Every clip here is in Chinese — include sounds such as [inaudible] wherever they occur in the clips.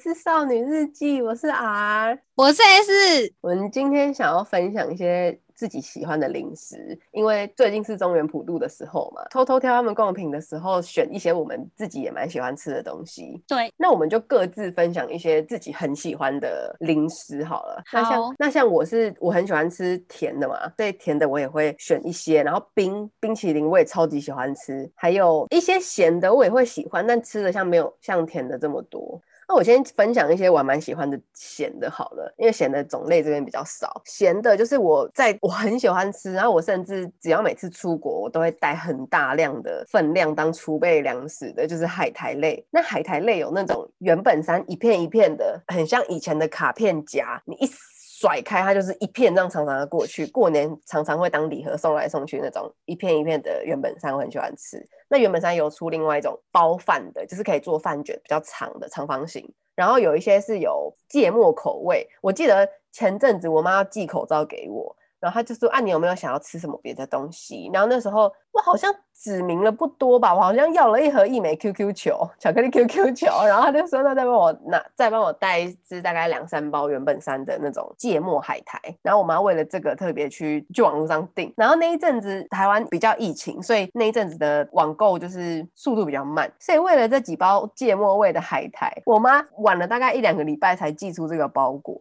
是少女日记，我是 R，我是 S。我们今天想要分享一些自己喜欢的零食，因为最近是中原普渡的时候嘛，偷偷挑他们贡品的时候，选一些我们自己也蛮喜欢吃的东西。对，那我们就各自分享一些自己很喜欢的零食好了。好，那像那像我是我很喜欢吃甜的嘛，所以甜的我也会选一些，然后冰冰淇淋我也超级喜欢吃，还有一些咸的我也会喜欢，但吃的像没有像甜的这么多。那我先分享一些我蛮喜欢的咸的，好了，因为咸的种类这边比较少。咸的就是我在我很喜欢吃，然后我甚至只要每次出国，我都会带很大量的分量当储备粮食的，就是海苔类。那海苔类有那种原本山一片一片的，很像以前的卡片夹，你一撕甩开它就是一片这样长长的过去。[laughs] 过年常常会当礼盒送来送去那种一片一片的原本山，我很喜欢吃。那原本山有出另外一种包饭的，就是可以做饭卷，比较长的长方形。然后有一些是有芥末口味。我记得前阵子我妈要寄口罩给我，然后她就说：“啊，你有没有想要吃什么别的东西？”然后那时候我好像。指明了不多吧，我好像要了一盒一枚 QQ 球，巧克力 QQ 球，[laughs] 然后他就说，那再帮我拿，再帮我带一支大概两三包原本山的那种芥末海苔，然后我妈为了这个特别去去网络上订，然后那一阵子台湾比较疫情，所以那一阵子的网购就是速度比较慢，所以为了这几包芥末味的海苔，我妈晚了大概一两个礼拜才寄出这个包裹。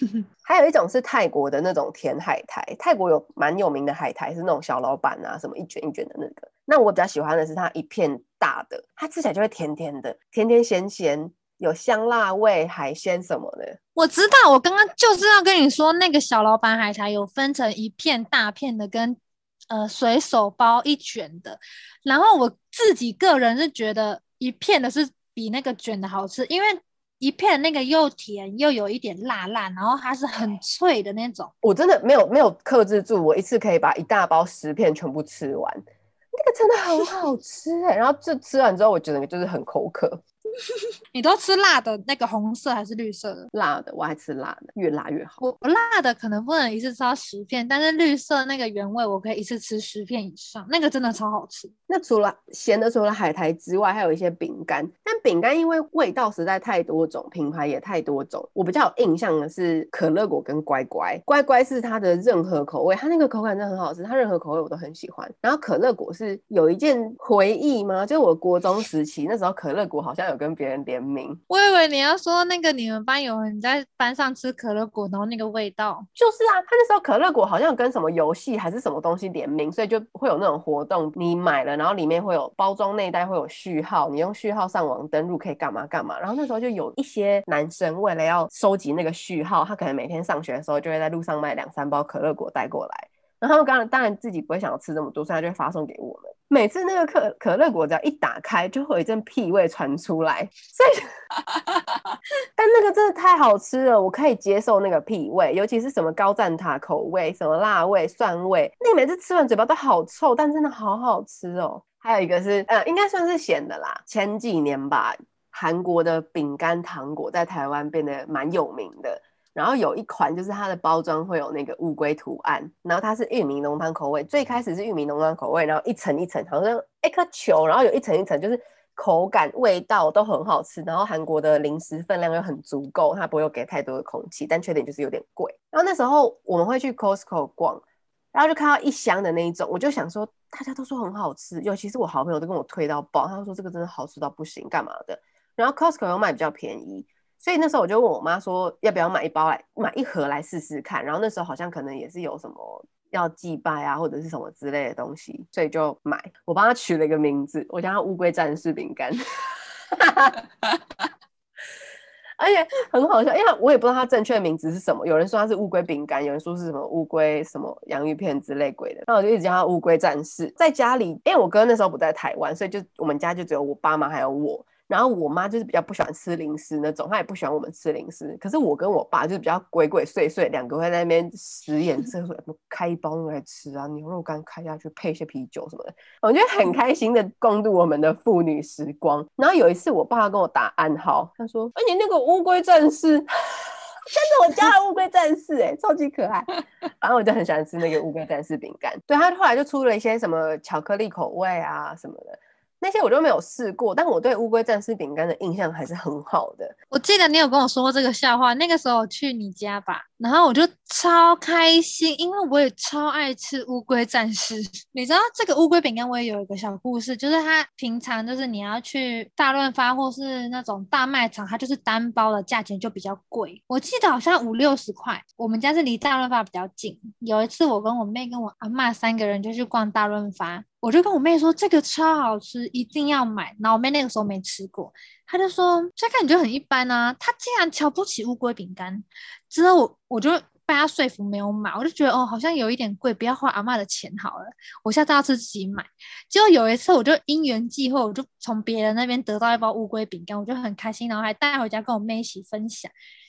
[laughs] 还有一种是泰国的那种甜海苔，泰国有蛮有名的海苔是那种小老板啊，什么一卷卷的那个。那我比较喜欢的是它一片大的，它吃起来就会甜甜的，甜甜咸咸，有香辣味、海鲜什么的。我知道，我刚刚就是要跟你说，那个小老板海苔有分成一片大片的跟呃随手包一卷的，然后我自己个人是觉得一片的是比那个卷的好吃，因为一片那个又甜又有一点辣辣，然后它是很脆的那种。我真的没有没有克制住，我一次可以把一大包十片全部吃完。那个真的很 [laughs] 好吃哎，然后就吃完之后，我觉得就是很口渴。[laughs] 你都吃辣的那个红色还是绿色的？辣的，我爱吃辣的，越辣越好。我辣的可能不能一次吃到十片，但是绿色那个原味我可以一次吃十片以上，那个真的超好吃。那除了咸的，除了海苔之外，还有一些饼干。但饼干因为味道实在太多种，品牌也太多种，我比较有印象的是可乐果跟乖乖。乖乖是它的任何口味，它那个口感真的很好吃，它任何口味我都很喜欢。然后可乐果是有一件回忆吗？就是我国中时期那时候，可乐果好像有跟别人联名。我以为你要说那个你们班有人在班上吃可乐果，然后那个味道就是啊，他那时候可乐果好像跟什么游戏还是什么东西联名，所以就会有那种活动，你买了，然后里面会有包装内袋会有序号，你用序号上网登录可以干嘛干嘛。然后那时候就有一些男生为了要收集那个序号，他可能每天上学的时候就会在路上卖两三包可乐果带过来。然后他们当然当然自己不会想要吃这么多，所以他就会发送给我们。每次那个可可乐果只要一打开，就会有一阵屁味传出来。所以，[laughs] 但那个真的太好吃了，我可以接受那个屁味，尤其是什么高赞塔口味、什么辣味、蒜味，那你每次吃完嘴巴都好臭，但真的好好吃哦。还有一个是，呃，应该算是咸的啦。前几年吧，韩国的饼干糖果在台湾变得蛮有名的。然后有一款就是它的包装会有那个乌龟图案，然后它是玉米浓汤口味，最开始是玉米浓汤口味，然后一层一层好像一颗球，然后有一层一层，就是口感味道都很好吃。然后韩国的零食分量又很足够，它不会给太多的空气，但缺点就是有点贵。然后那时候我们会去 Costco 逛，然后就看到一箱的那一种，我就想说大家都说很好吃，尤其是我好朋友都跟我推到爆，他说这个真的好吃到不行，干嘛的？然后 Costco 又卖比较便宜。所以那时候我就问我妈说，要不要买一包来买一盒来试试看。然后那时候好像可能也是有什么要祭拜啊，或者是什么之类的东西，所以就买。我帮他取了一个名字，我叫他乌龟战士饼干。哈哈哈而且很好笑，因为我也不知道它正确的名字是什么。有人说它是乌龟饼干，有人说是什么乌龟什么洋芋片之类鬼的。那我就一直叫他乌龟战士。在家里，因为我哥那时候不在台湾，所以就我们家就只有我爸妈还有我。然后我妈就是比较不喜欢吃零食那种，她也不喜欢我们吃零食。可是我跟我爸就是比较鬼鬼祟祟，两个会在那边使眼 [laughs] 色说，说开一包来吃啊，牛肉干开下去配一些啤酒什么的，我觉得很开心的共度我们的父女时光。然后有一次我爸跟我打暗号，他说：“哎，你那个乌龟战士，[laughs] 但是我家的乌龟战士，哎，超级可爱。[laughs] ”然后我就很喜欢吃那个乌龟战士饼干。对，他后来就出了一些什么巧克力口味啊什么的。那些我就没有试过，但我对乌龟战士饼干的印象还是很好的。我记得你有跟我说过这个笑话，那个时候去你家吧，然后我就超开心，因为我也超爱吃乌龟战士。[laughs] 你知道这个乌龟饼干，我也有一个小故事，就是它平常就是你要去大润发或是那种大卖场，它就是单包的价钱就比较贵。我记得好像五六十块。我们家是离大润发比较近，有一次我跟我妹跟我阿嬷三个人就去逛大润发。我就跟我妹说，这个超好吃，一定要买。然后我妹那个时候没吃过，她就说这感觉很一般啊。她竟然瞧不起乌龟饼干，之后我我就被她说服没有买。我就觉得哦，好像有一点贵，不要花阿嬷的钱好了。我下次要吃自己买。结果有一次，我就因缘际会，我就从别人那边得到一包乌龟饼干，我就很开心，然后还带回家跟我妹一起分享。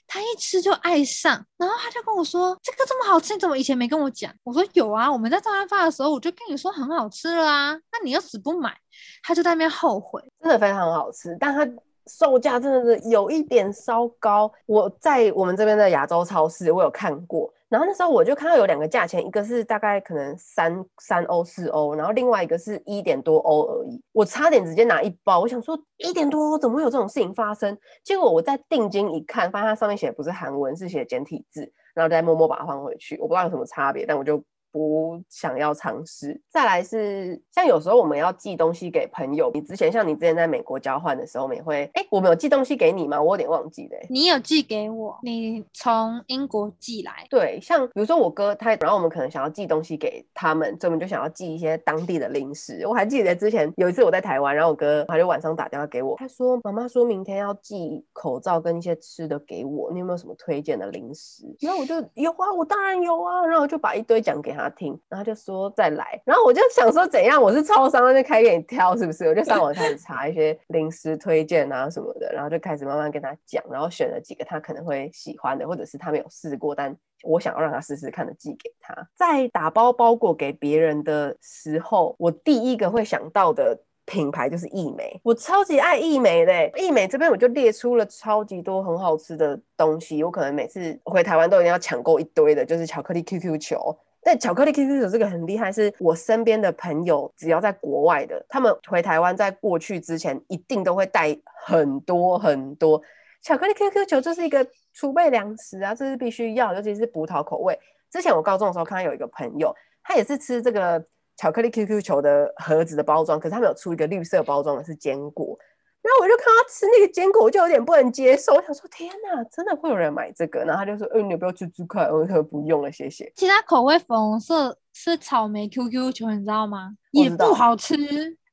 他一吃就爱上，然后他就跟我说：“这个这么好吃，你怎么以前没跟我讲？”我说：“有啊，我们在大润发的时候，我就跟你说很好吃了啊，那你又死不买。”他就在那边后悔，真的非常好吃，但他售价真的是有一点稍高。我在我们这边的亚洲超市，我有看过。然后那时候我就看到有两个价钱，一个是大概可能三三欧四欧，然后另外一个是一点多欧而已。我差点直接拿一包，我想说一点多欧怎么会有这种事情发生？结果我在定睛一看，发现它上面写的不是韩文，是写简体字，然后再默默把它放回去。我不知道有什么差别，但我就。不想要尝试。再来是像有时候我们要寄东西给朋友，你之前像你之前在美国交换的时候，我们也会哎，我们有寄东西给你吗？我有点忘记了。你有寄给我，你从英国寄来。对，像比如说我哥他，然后我们可能想要寄东西给他们，所以我们就想要寄一些当地的零食。我还记得之前有一次我在台湾，然后我哥他就晚上打电话给我，他说妈妈说明天要寄口罩跟一些吃的给我，你有没有什么推荐的零食？然后我就有啊，我当然有啊，然后我就把一堆讲给他。他听，然后就说再来，然后我就想说怎样？我是超商，那就开给你挑，是不是？我就上网开始查一些零食推荐啊什么的，然后就开始慢慢跟他讲，然后选了几个他可能会喜欢的，或者是他没有试过，但我想要让他试试看的寄给他。在打包包裹给别人的时候，我第一个会想到的品牌就是义美，我超级爱义美的。义美这边我就列出了超级多很好吃的东西，我可能每次回台湾都一定要抢购一堆的，就是巧克力 QQ 球。但巧克力 QQ 球这个很厉害，是我身边的朋友，只要在国外的，他们回台湾，在过去之前一定都会带很多很多巧克力 QQ 球，这是一个储备粮食啊，这是必须要，尤其是葡萄口味。之前我高中的时候看到有一个朋友，他也是吃这个巧克力 QQ 球的盒子的包装，可是他们有出一个绿色包装的是坚果。然后我就看他吃那个坚果，我就有点不能接受。我想说，天哪，真的会有人买这个？然后他就说，嗯、欸，你不要吃猪块，我说不用了，谢谢。其他口味粉红色是草莓 QQ 球，你知道吗？也不好吃。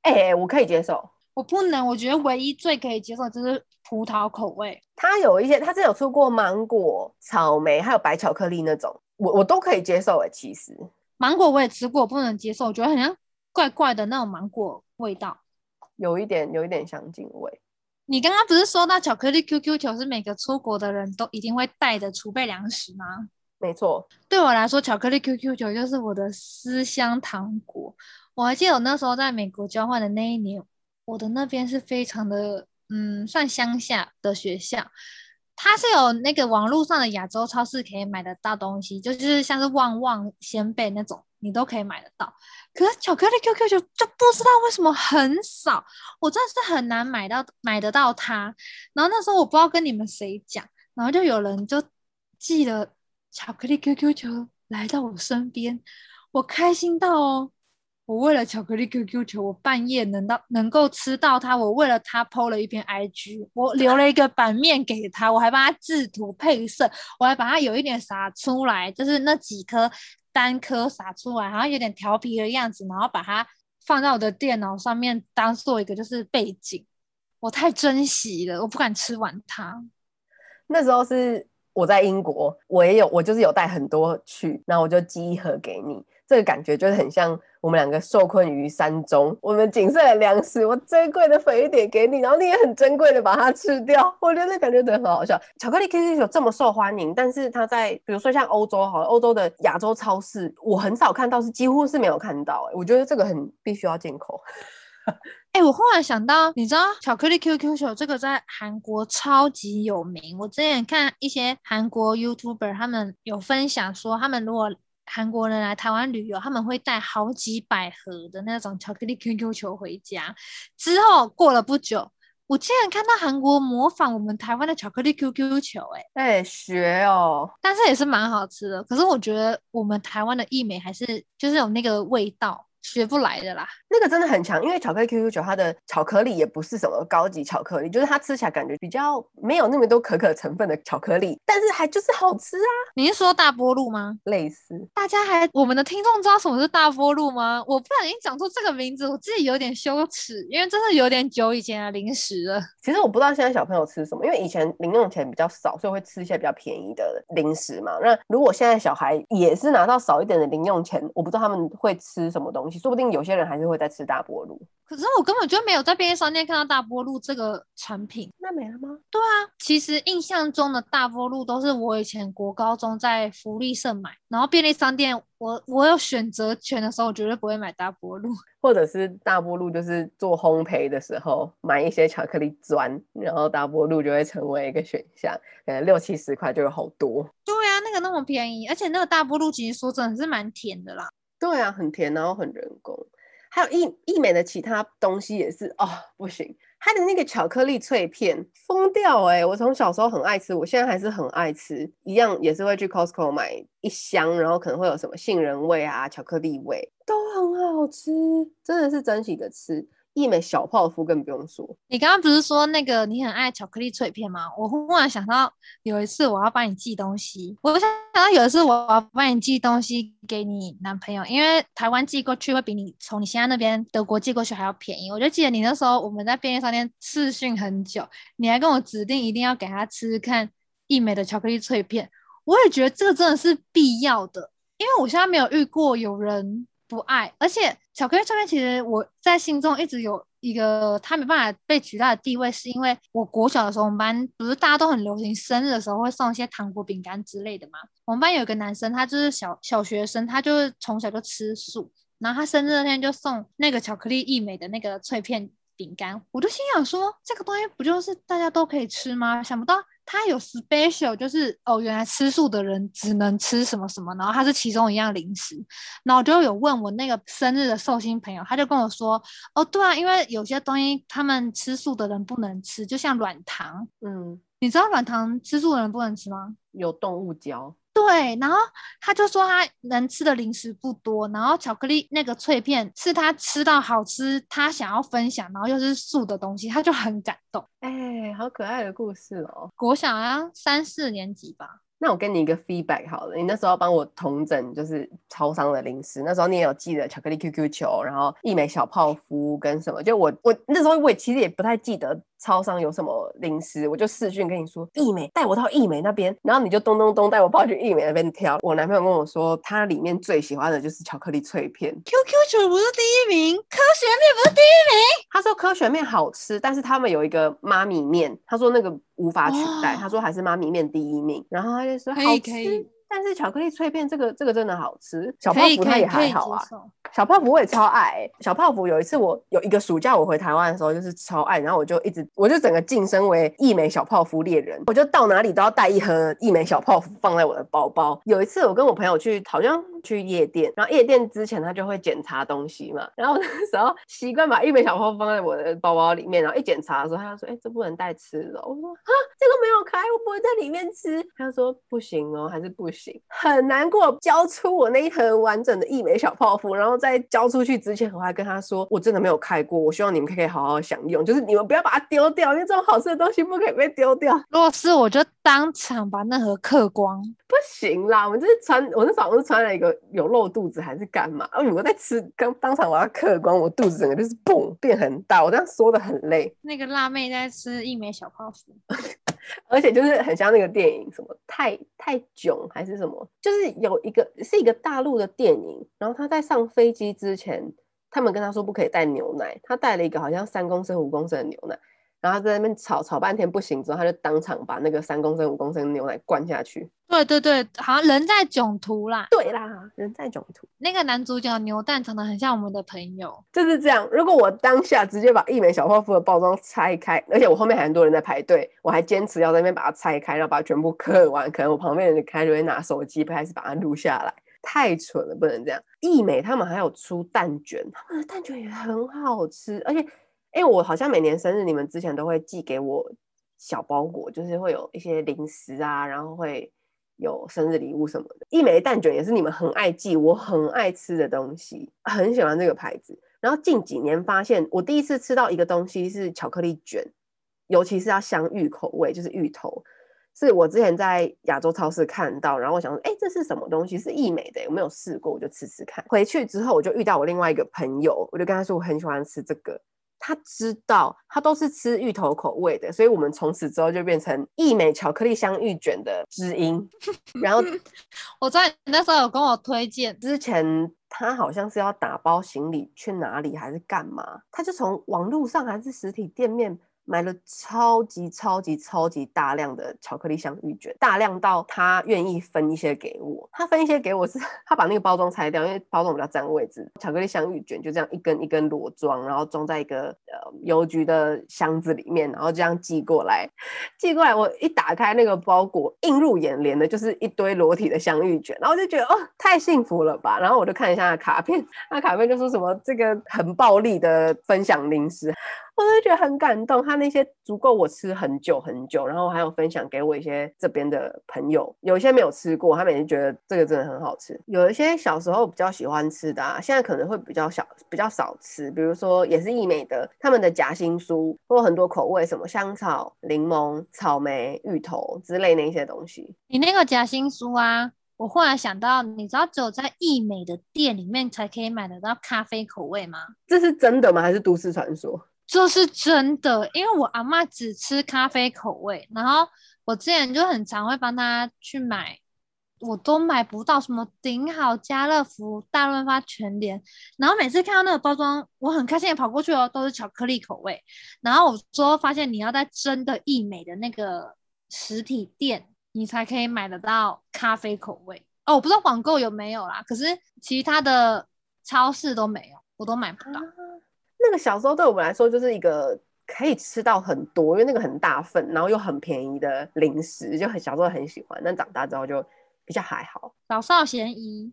哎、欸，我可以接受。我不能，我觉得唯一最可以接受就是葡萄口味。它有一些，它是有出过芒果、草莓，还有白巧克力那种，我我都可以接受。哎，其实芒果我也吃过，我不能接受，我觉得好像怪怪的那种芒果味道。有一点，有一点香精味。你刚刚不是说到巧克力 QQ 球是每个出国的人都一定会带的储备粮食吗？没错，对我来说，巧克力 QQ 球就是我的思乡糖果。我还记得我那时候在美国交换的那一年，我的那边是非常的，嗯，算乡下的学校。它是有那个网络上的亚洲超市可以买得到东西，就是像是旺旺仙贝那种，你都可以买得到。可是巧克力 QQ 球就不知道为什么很少，我真的是很难买到买得到它。然后那时候我不知道跟你们谁讲，然后就有人就寄了巧克力 QQ 球来到我身边，我开心到哦。我为了巧克力 QQ 球，我半夜能到能够吃到它。我为了它 PO 了一篇 IG，我留了一个版面给他，我还帮他制图配色，我还把它有一点撒出来，就是那几颗单颗撒出来，好像有点调皮的样子，然后把它放在我的电脑上面当做一个就是背景。我太珍惜了，我不敢吃完它。那时候是我在英国，我也有，我就是有带很多去，然后我就寄一盒给你。这个感觉就是很像我们两个受困于山中，我们仅剩的粮食，我珍贵的肥一点给你，然后你也很珍贵的把它吃掉。我觉得那感觉真的很好笑。巧克力 QQ 球这么受欢迎，但是它在比如说像欧洲好，欧洲的亚洲超市，我很少看到，是几乎是没有看到。我觉得这个很必须要进口。[laughs] 哎、我忽然想到，你知道巧克力 QQ 球这个在韩国超级有名。我之前看一些韩国 YouTuber，他们有分享说，他们如果韩国人来台湾旅游，他们会带好几百盒的那种巧克力 QQ 球回家。之后过了不久，我竟然看到韩国模仿我们台湾的巧克力 QQ 球，欸，哎，哎，学哦，但是也是蛮好吃的。可是我觉得我们台湾的意美还是就是有那个味道。学不来的啦，那个真的很强，因为巧克力 QQ 球它的巧克力也不是什么高级巧克力，就是它吃起来感觉比较没有那么多可可成分的巧克力，但是还就是好吃啊。你是说大波露吗？类似，大家还我们的听众知道什么是大波露吗？我不小心讲出这个名字，我自己有点羞耻，因为真的有点久以前的零食了。其实我不知道现在小朋友吃什么，因为以前零用钱比较少，所以会吃一些比较便宜的零食嘛。那如果现在小孩也是拿到少一点的零用钱，我不知道他们会吃什么东西。说不定有些人还是会在吃大波露，可是我根本就没有在便利商店看到大波露这个产品。那没了吗？对啊，其实印象中的大波露都是我以前国高中在福利社买，然后便利商店我我有选择权的时候，我绝对不会买大波露，或者是大波露就是做烘焙的时候买一些巧克力砖，然后大波露就会成为一个选项，可能六七十块就有好多。对啊，那个那么便宜，而且那个大波露其实说真的是蛮甜的啦。对啊，很甜，然后很人工。还有易易美的其他东西也是哦，不行，它的那个巧克力脆片疯掉哎、欸！我从小时候很爱吃，我现在还是很爱吃，一样也是会去 Costco 买一箱，然后可能会有什么杏仁味啊、巧克力味，都很好吃，真的是珍惜的吃。义美小泡芙更不用说。你刚刚不是说那个你很爱巧克力脆片吗？我忽然想到有一次我要帮你寄东西，我想到有一次我要帮你寄东西给你男朋友，因为台湾寄过去会比你从你现在那边德国寄过去还要便宜。我就记得你那时候我们在便利商店试训很久，你还跟我指定一定要给他吃吃看义美的巧克力脆片。我也觉得这个真的是必要的，因为我现在没有遇过有人。不爱，而且巧克力唱片其实我在心中一直有一个它没办法被取代的地位，是因为我国小的时候，我们班不是大家都很流行生日的时候会送一些糖果、饼干之类的嘛。我们班有一个男生，他就是小小学生，他就是从小就吃素，然后他生日那天就送那个巧克力溢美的那个脆片饼干，我就心想说，这个东西不就是大家都可以吃吗？想不到。它有 special，就是哦，原来吃素的人只能吃什么什么，然后它是其中一样零食。然后我就有问我那个生日的寿星朋友，他就跟我说，哦，对啊，因为有些东西他们吃素的人不能吃，就像软糖，嗯，你知道软糖吃素的人不能吃吗？有动物胶。对，然后他就说他能吃的零食不多，然后巧克力那个脆片是他吃到好吃，他想要分享，然后又是素的东西，他就很感动。哎，好可爱的故事哦！国小啊，三四年级吧。那我给你一个 feedback 好了，你那时候帮我统整就是超商的零食，那时候你也有记得巧克力 QQ 球，然后一美小泡芙跟什么，就我我那时候我也其实也不太记得。超商有什么零食，我就视讯跟你说，义美带我到义美那边，然后你就咚咚咚带我跑去义美那边挑。我男朋友跟我说，他里面最喜欢的就是巧克力脆片。QQ 球不是第一名，科学面不是第一名。他说科学面好吃，但是他们有一个妈咪面，他说那个无法取代，哦、他说还是妈咪面第一名。然后他就说好吃，但是巧克力脆片这个这个真的好吃，小泡芙它也还好啊。小泡芙我也超爱、小泡芙有一次我有一个暑假我回台湾的时候就是超爱，然后我就一直我就整个晋升为一美小泡芙猎人，我就到哪里都要带一盒一美小泡芙放在我的包包。有一次我跟我朋友去好像去夜店，然后夜店之前他就会检查东西嘛，然后那时候习惯把一美小泡芙放在我的包包里面，然后一检查的时候他就说：“哎、这不能带吃的。”我说：“啊，这个没有开，我不会在里面吃。”他就说：“不行哦，还是不行。”很难过，交出我那一盒完整的一美小泡芙，然后。在交出去之前，我还跟他说：“我真的没有开过，我希望你们可以好好享用，就是你们不要把它丢掉，因为这种好吃的东西不可以被丢掉。”如果是我就当场把那盒嗑光。不行啦，我们就是穿，我那早上是穿了一个有露肚子还是干嘛？啊，我在吃，刚当场我要嗑光，我肚子整个就是嘣变很大，我这样说的很累。那个辣妹在吃一枚小泡芙。[laughs] 而且就是很像那个电影，什么泰泰囧还是什么，就是有一个是一个大陆的电影，然后他在上飞机之前，他们跟他说不可以带牛奶，他带了一个好像三公升五公升的牛奶。然后他在那边吵吵半天不行之后，他就当场把那个三公升五公升牛奶灌下去。对对对，好像人在囧途啦。对啦，人在囧途。那个男主角牛蛋长得很像我们的朋友。就是这样。如果我当下直接把一美小泡芙的包装拆开，而且我后面还很多人在排队，我还坚持要在那边把它拆开，然后把它全部嗑完，可能我旁边人开就会拿手机开始把它录下来。太蠢了，不能这样。义美他们还有出蛋卷，他们的蛋卷也很好吃，而且，哎，我好像每年生日你们之前都会寄给我小包裹，就是会有一些零食啊，然后会有生日礼物什么的。义美蛋卷也是你们很爱寄，我很爱吃的东西，很喜欢这个牌子。然后近几年发现，我第一次吃到一个东西是巧克力卷，尤其是要香芋口味，就是芋头。是我之前在亚洲超市看到，然后我想说，哎，这是什么东西？是义美的，我没有试过，我就吃吃看。回去之后，我就遇到我另外一个朋友，我就跟他说我很喜欢吃这个。他知道他都是吃芋头口味的，所以我们从此之后就变成益美巧克力香芋卷的知音。然后 [laughs] 我在那时候有跟我推荐，之前他好像是要打包行李去哪里还是干嘛，他就从网络上还是实体店面。买了超级超级超级大量的巧克力香芋卷，大量到他愿意分一些给我。他分一些给我是，[laughs] 他把那个包装拆掉，因为包装比较占位置。巧克力香芋卷就这样一根一根裸装，然后装在一个呃邮局的箱子里面，然后这样寄过来。寄过来，我一打开那个包裹，映入眼帘的就是一堆裸体的香芋卷，然后就觉得哦，太幸福了吧。然后我就看一下卡片，那卡片就说什么这个很暴力的分享零食。我都觉得很感动，他那些足够我吃很久很久，然后还有分享给我一些这边的朋友，有一些没有吃过，他每天觉得这个真的很好吃。有一些小时候比较喜欢吃的啊，现在可能会比较小比较少吃，比如说也是易美的，他们的夹心酥，或很多口味，什么香草、柠檬、草莓、芋头之类那些东西。你那个夹心酥啊，我忽然想到，你知道只有在易美的店里面才可以买得到咖啡口味吗？这是真的吗？还是都市传说？这是真的，因为我阿嬷只吃咖啡口味，然后我之前就很常会帮她去买，我都买不到什么顶好、家乐福、大润发、全联，然后每次看到那个包装，我很开心的跑过去哦，都是巧克力口味，然后我之后发现你要在真的易美的那个实体店，你才可以买得到咖啡口味。哦，我不知道网购有没有啦，可是其他的超市都没有，我都买不到。那个小时候对我们来说就是一个可以吃到很多，因为那个很大份，然后又很便宜的零食，就很小时候很喜欢。但长大之后就比较还好，老少咸宜。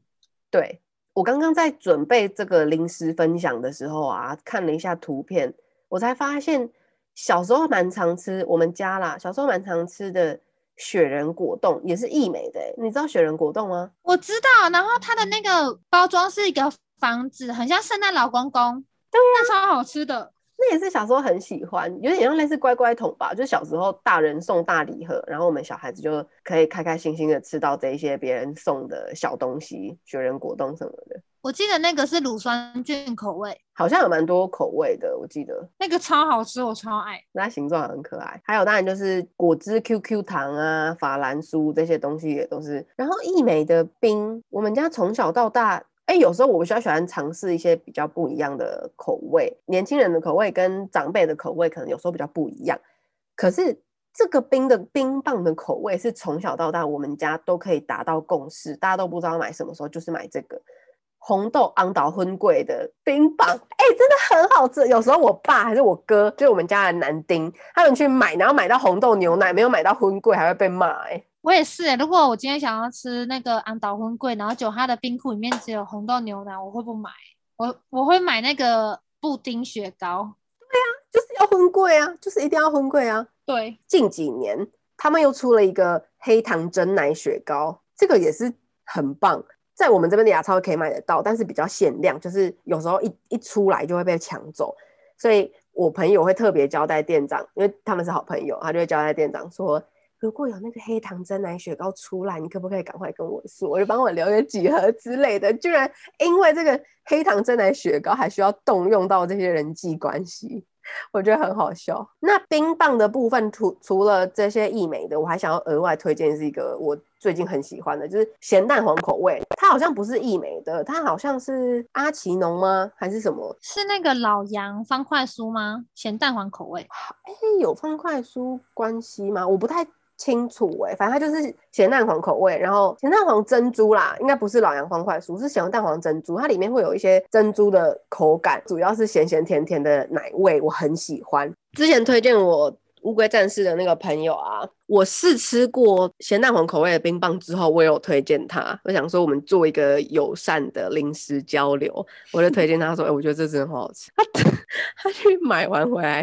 对，我刚刚在准备这个零食分享的时候啊，看了一下图片，我才发现小时候蛮常吃我们家啦，小时候蛮常吃的雪人果冻也是益美的。你知道雪人果冻吗？我知道，然后它的那个包装是一个房子，很像圣诞老公公。对呀，超好吃的，那也是小时候很喜欢，有点像类似乖乖桶吧，就是小时候大人送大礼盒，然后我们小孩子就可以开开心心的吃到这一些别人送的小东西，雪人果冻什么的。我记得那个是乳酸菌口味，好像有蛮多口味的，我记得那个超好吃，我超爱，那形状很可爱。还有当然就是果汁 QQ 糖啊、法兰酥这些东西也都是。然后益美的冰，我们家从小到大。哎，有时候我比较喜欢尝试一些比较不一样的口味，年轻人的口味跟长辈的口味可能有时候比较不一样。可是这个冰的冰棒的口味是从小到大我们家都可以达到共识，大家都不知道买什么时候，就是买这个红豆昂岛婚贵的冰棒。哎，真的很好吃。有时候我爸还是我哥，就是我们家的男丁，他们去买，然后买到红豆牛奶，没有买到婚贵，还会被骂。哎。我也是、欸，如果我今天想要吃那个安岛婚贵，然后就它的冰库里面只有红豆牛奶，我会不买？我我会买那个布丁雪糕。对啊，就是要婚贵啊，就是一定要婚贵啊。对，近几年他们又出了一个黑糖珍奶雪糕，这个也是很棒，在我们这边的牙超可以买得到，但是比较限量，就是有时候一一出来就会被抢走，所以我朋友会特别交代店长，因为他们是好朋友，他就会交代店长说。如果有那个黑糖珍奶雪糕出来，你可不可以赶快跟我说，我就帮我留个几盒之类的。居然因为这个黑糖珍奶雪糕还需要动用到这些人际关系，我觉得很好笑。那冰棒的部分，除除了这些义美的，我还想要额外推荐是一个我最近很喜欢的，就是咸蛋黄口味。它好像不是义美的，它好像是阿奇农吗？还是什么？是那个老杨方块酥吗？咸蛋黄口味？哎，有方块酥关系吗？我不太。清楚哎、欸，反正它就是咸蛋黄口味，然后咸蛋黄珍珠啦，应该不是老洋方块酥，是咸蛋黄珍珠，它里面会有一些珍珠的口感，主要是咸咸甜甜的奶味，我很喜欢。之前推荐我乌龟战士的那个朋友啊，我试吃过咸蛋黄口味的冰棒之后，我也有推荐他。我想说，我们做一个友善的零食交流，我就推荐他说：“ [laughs] 哎、欸，我觉得这真的很好吃。他 [laughs] ”他他去买完回来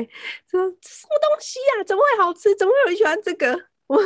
说：“这什么东西呀、啊？怎么会好吃？怎么会有人喜欢这个？”我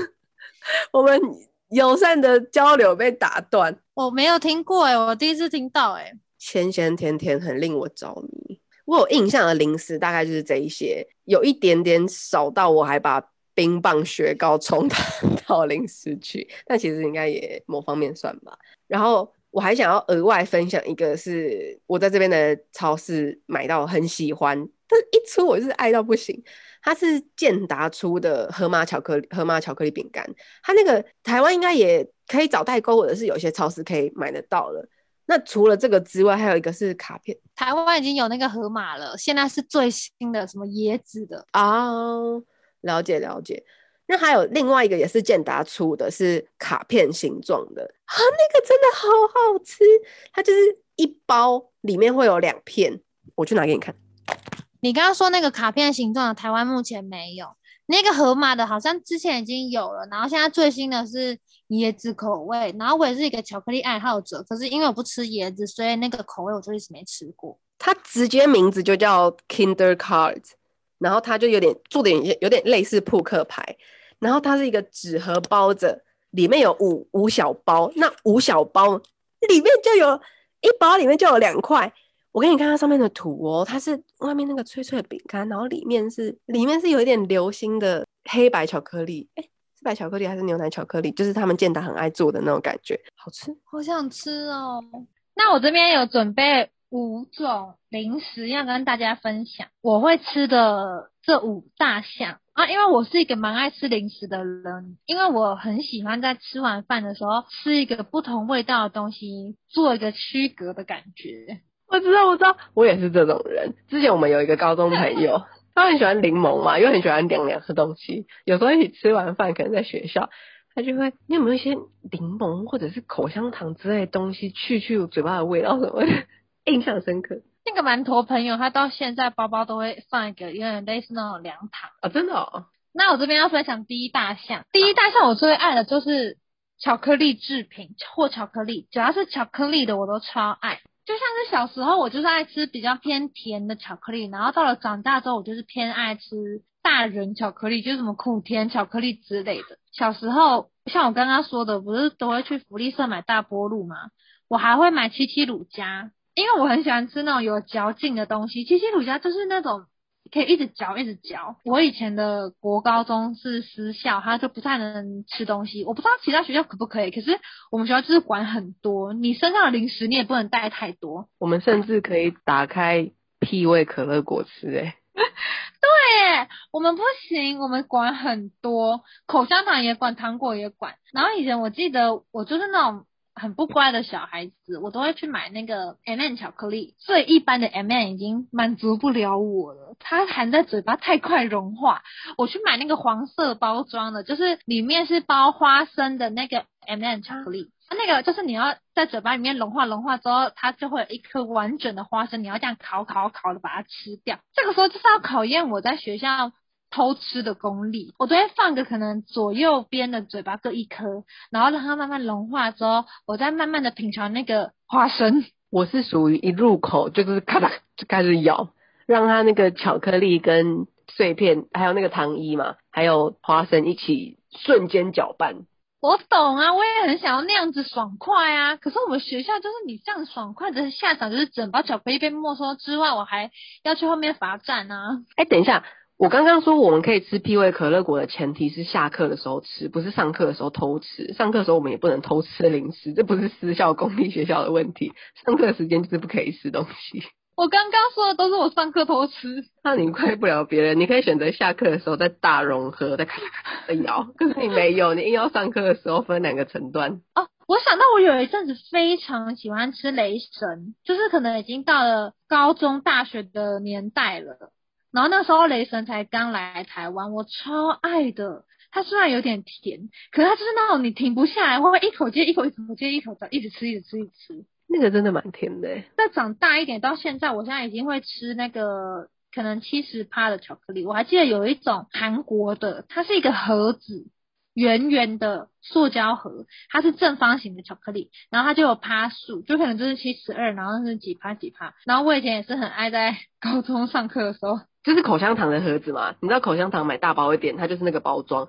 [laughs] 我们友善的交流被打断。我没有听过哎、欸，我第一次听到哎、欸，咸咸甜甜很令我着迷。我有印象的零食大概就是这一些，有一点点少到我还把冰棒雪糕充到 [laughs] 到零食去，但其实应该也某方面算吧。然后我还想要额外分享一个，是我在这边的超市买到很喜欢，但一出我就是爱到不行。它是健达出的河马巧克力河马巧克力饼干，它那个台湾应该也可以找代购，或者是有些超市可以买得到了。那除了这个之外，还有一个是卡片。台湾已经有那个河马了，现在是最新的什么椰子的哦，了解了解。那还有另外一个也是健达出的，是卡片形状的啊，那个真的好好吃。它就是一包里面会有两片，我去拿给你看。你刚刚说那个卡片形状的，台湾目前没有。那个河马的好像之前已经有了，然后现在最新的是椰子口味，然后我也是一个巧克力爱好者，可是因为我不吃椰子，所以那个口味我就一直没吃过。它直接名字就叫 Kinder Card，然后它就有点做点有点类似扑克牌，然后它是一个纸盒包着，里面有五五小包，那五小包里面就有一包里面就有两块。我给你看它上面的图哦，它是外面那个脆脆的饼干，然后里面是里面是有一点流心的黑白巧克力，哎，是白巧克力还是牛奶巧克力？就是他们健达很爱做的那种感觉，好吃，好想吃哦。那我这边有准备五种零食要跟大家分享，我会吃的这五大项啊，因为我是一个蛮爱吃零食的人，因为我很喜欢在吃完饭的时候吃一个不同味道的东西，做一个区隔的感觉。我知道，我知道，我也是这种人。之前我们有一个高中朋友，[laughs] 他很喜欢柠檬嘛，又很喜欢凉凉的东西。有时候一起吃完饭，可能在学校，他就会，你有没有一些柠檬或者是口香糖之类的东西，去去嘴巴的味道什么的，印象深刻。那个馒头朋友，他到现在包包都会放一个有点类似那种凉糖啊，真的哦。那我这边要分享第一大项，第一大项我最爱的就是巧克力制品或巧克力，只要是巧克力的我都超爱。就像是小时候，我就是爱吃比较偏甜的巧克力，然后到了长大之后，我就是偏爱吃大人巧克力，就是什么苦甜巧克力之类的。小时候，像我刚刚说的，不是都会去福利社买大波露吗？我还会买七七乳加，因为我很喜欢吃那种有嚼劲的东西。七七乳加就是那种。可以一直嚼，一直嚼。我以前的国高中是私校，他就不太能吃东西。我不知道其他学校可不可以，可是我们学校就是管很多，你身上的零食你也不能带太多。我们甚至可以打开屁味可乐果吃，诶对，我们不行，我们管很多，口香糖也管，糖果也管。然后以前我记得我就是那种。很不乖的小孩子，我都会去买那个 M&M 巧克力。最一般的 M&M 已经满足不了我了，它含在嘴巴太快融化。我去买那个黄色包装的，就是里面是包花生的那个 M&M 巧克力。那个就是你要在嘴巴里面融化，融化之后，它就会有一颗完整的花生，你要这样烤烤烤的把它吃掉。这个时候就是要考验我在学校。偷吃的功力，我都会放个可能左右边的嘴巴各一颗，然后让它慢慢融化之后，我再慢慢的品尝那个花生。我是属于一入口就是咔嚓就开始咬，让它那个巧克力跟碎片，还有那个糖衣嘛，还有花生一起瞬间搅拌。我懂啊，我也很想要那样子爽快啊，可是我们学校就是你这样爽快的下场就是整包巧克力被没收之外，我还要去后面罚站啊。哎，等一下。我刚刚说我们可以吃 P 味可乐果的前提是下课的时候吃，不是上课的时候偷吃。上课的时候我们也不能偷吃零食，这不是私校公立学校的问题。上课时间就是不可以吃东西。[laughs] 我刚刚说的都是我上课偷吃，那你怪不了别人。你可以选择下课的时候再大融合，再咔咔咔的咬。可是你没有，你硬要上课的时候分两个层段。哦，我想到我有一阵子非常喜欢吃雷神，就是可能已经到了高中、大学的年代了。然后那时候雷神才刚来台湾，我超爱的。它虽然有点甜，可是它就是那种你停不下来，会一口接一口，一口接一口的，一直吃，一直吃，一直吃。那个真的蛮甜的。再长大一点，到现在，我现在已经会吃那个可能七十趴的巧克力。我还记得有一种韩国的，它是一个盒子，圆圆的塑胶盒，它是正方形的巧克力，然后它就有趴数，就可能就是七十二，然后是几趴几趴。然后我以前也是很爱在高中上课的时候，就是口香糖的盒子嘛，你知道口香糖买大包一点，它就是那个包装，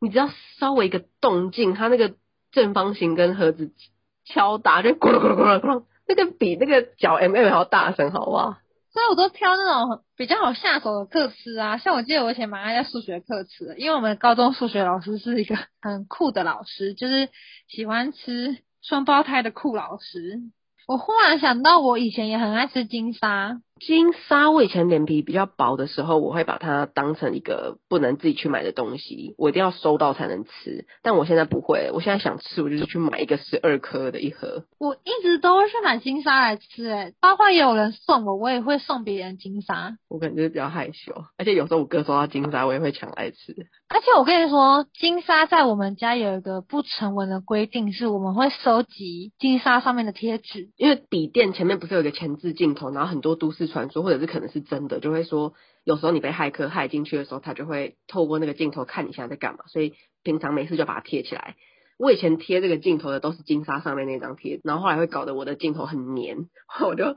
你只要稍微一个动静，它那个正方形跟盒子敲打就咕噜咕噜咕噜咕噜，那个比那个脚 M M 还要大声，好不好？所以我都挑那种比较好下手的课吃啊，像我记得我以前蛮爱在数学课吃，因为我们高中数学老师是一个很酷的老师，就是喜欢吃双胞胎的酷老师。我忽然想到，我以前也很爱吃金沙。金沙，我以前脸皮比较薄的时候，我会把它当成一个不能自己去买的东西，我一定要收到才能吃。但我现在不会，我现在想吃，我就是去买一个十二颗的一盒。我一直都会去买金沙来吃，诶，包括也有人送我，我也会送别人金沙。我可能就是比较害羞，而且有时候我哥收到金沙，我也会抢来吃。而且我跟你说，金沙在我们家有一个不成文的规定，是我们会收集金沙上面的贴纸，因为笔电前面不是有一个前置镜头，然后很多都市传说或者是可能是真的，就会说有时候你被骇客骇进去的时候，他就会透过那个镜头看你现在在干嘛，所以平常没事就把它贴起来。我以前贴这个镜头的都是金沙上面那张贴，然后后来会搞得我的镜头很黏，[laughs] 我就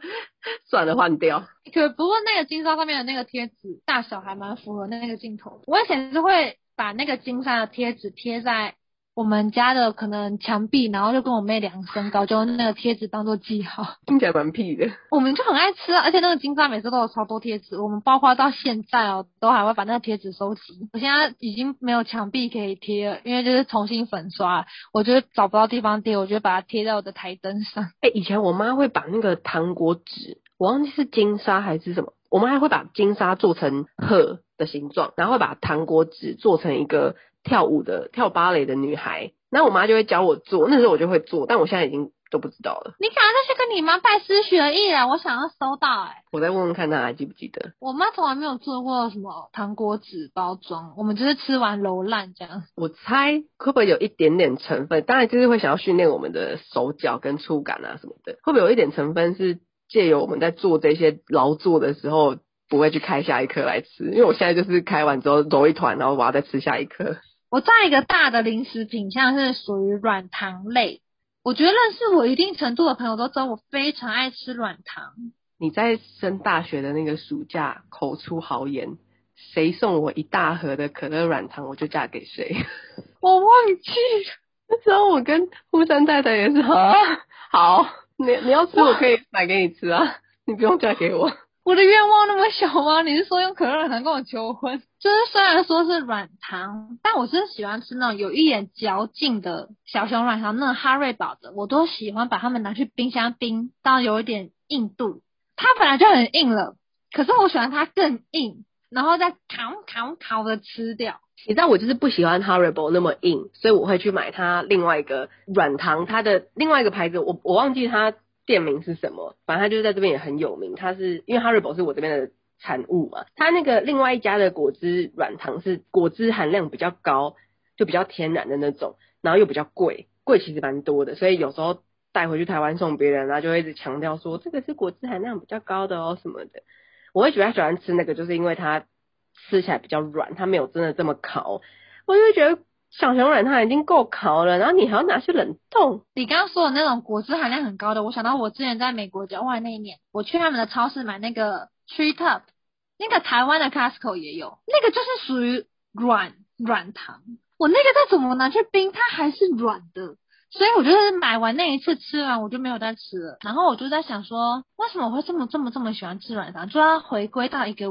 算了换掉。可不过那个金沙上面的那个贴纸大小还蛮符合那个镜头，我以前是会把那个金沙的贴纸贴在。我们家的可能墙壁，然后就跟我妹量身高，就用那个贴纸当做记号，听起来蛮屁的。我们就很爱吃啊，而且那个金沙每次都有超多贴纸，我们包括到现在哦，都还会把那个贴纸收集。我现在已经没有墙壁可以贴了，因为就是重新粉刷，我觉得找不到地方贴，我就把它贴在我的台灯上。哎、欸，以前我妈会把那个糖果纸，我忘记是金沙还是什么，我们还会把金沙做成鹤的形状，然后会把糖果纸做成一个。跳舞的跳芭蕾的女孩，那我妈就会教我做，那时候我就会做，但我现在已经都不知道了。你赶快再去跟你妈拜师学艺啊！我想要收到哎、欸。我再问问看她还记不记得。我妈从来没有做过什么糖果纸包装，我们就是吃完揉烂这样。我猜会不会有一点点成分？当然就是会想要训练我们的手脚跟触感啊什么的。会不会有一点成分是借由我们在做这些劳作的时候，不会去开下一颗来吃？因为我现在就是开完之后揉一团，然后我要再吃下一颗。我在一个大的零食品项是属于软糖类，我觉得认识我一定程度的朋友都知道我非常爱吃软糖。你在升大学的那个暑假口出豪言，谁送我一大盒的可乐软糖，我就嫁给谁。[laughs] 我忘记那时候我跟富山太太也是啊，[laughs] 好，你你要吃我可以买给你吃啊，你不用嫁给我。我的愿望那么小吗？你是说用可乐软糖跟我求婚？就是虽然说是软糖，但我是喜欢吃那种有一点嚼劲的小熊软糖，那种哈瑞堡的，我都喜欢把它们拿去冰箱冰到有一点硬度。它本来就很硬了，可是我喜欢它更硬，然后再烤烤烤的吃掉。你知道我就是不喜欢哈瑞堡那么硬，所以我会去买它另外一个软糖，它的另外一个牌子，我我忘记它。店名是什么？反正它就是在这边也很有名。它是因为哈瑞堡是我这边的产物嘛，它那个另外一家的果汁软糖是果汁含量比较高，就比较天然的那种，然后又比较贵，贵其实蛮多的。所以有时候带回去台湾送别人，然后就会一直强调说这个是果汁含量比较高的哦什么的。我会比较喜欢吃那个，就是因为它吃起来比较软，它没有真的这么烤，我就觉得。小熊软糖已经够烤了，然后你还要拿去冷冻。你刚刚说的那种果汁含量很高的，我想到我之前在美国交换那一年，我去他们的超市买那个 Tree Top，那个台湾的 Costco 也有，那个就是属于软软糖。我那个再怎么拿去冰，它还是软的。所以我就是买完那一次吃完，我就没有再吃了。然后我就在想说，为什么我会这么这么这么喜欢吃软糖？就要回归到一个。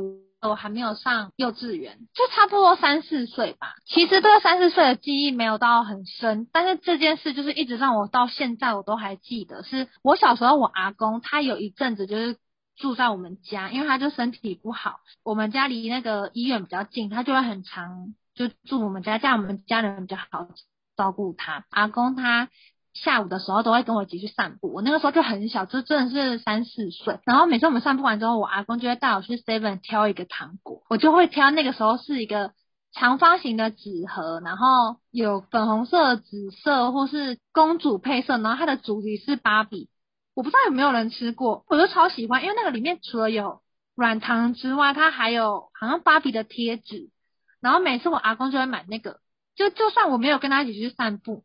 我还没有上幼稚园，就差不多三四岁吧。其实对三四岁的记忆没有到很深，但是这件事就是一直让我到现在我都还记得。是我小时候，我阿公他有一阵子就是住在我们家，因为他就身体不好，我们家离那个医院比较近，他就会很常就住我们家，这样我们家人比较好照顾他。阿公他。下午的时候都会跟我一起去散步，我那个时候就很小，就真的是三四岁。然后每次我们散步完之后，我阿公就会带我去 Seven 挑一个糖果，我就会挑那个时候是一个长方形的纸盒，然后有粉红色、紫色或是公主配色，然后它的主题是芭比。我不知道有没有人吃过，我就超喜欢，因为那个里面除了有软糖之外，它还有好像芭比的贴纸，然后每次我阿公就会买那个，就就算我没有跟他一起去散步，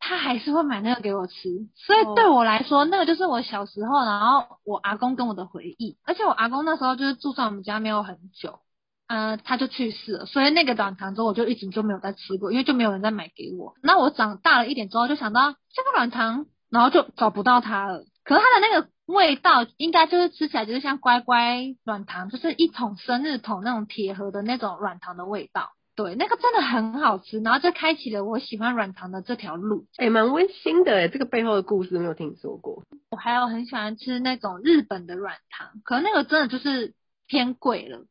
他还是会买那个给我吃。所以对我来说，那个就是我小时候，然后我阿公跟我的回忆。而且我阿公那时候就是住在我们家没有很久，呃，他就去世了，所以那个软糖之后我就一直就没有再吃过，因为就没有人再买给我。那我长大了一点之后，就想到这个软糖，然后就找不到它了。可是它的那个。味道应该就是吃起来就是像乖乖软糖，就是一桶生日桶那种铁盒的那种软糖的味道。对，那个真的很好吃，然后就开启了我喜欢软糖的这条路。哎、欸，蛮温馨的哎，这个背后的故事没有听说过。我还有很喜欢吃那种日本的软糖，可是那个真的就是偏贵了。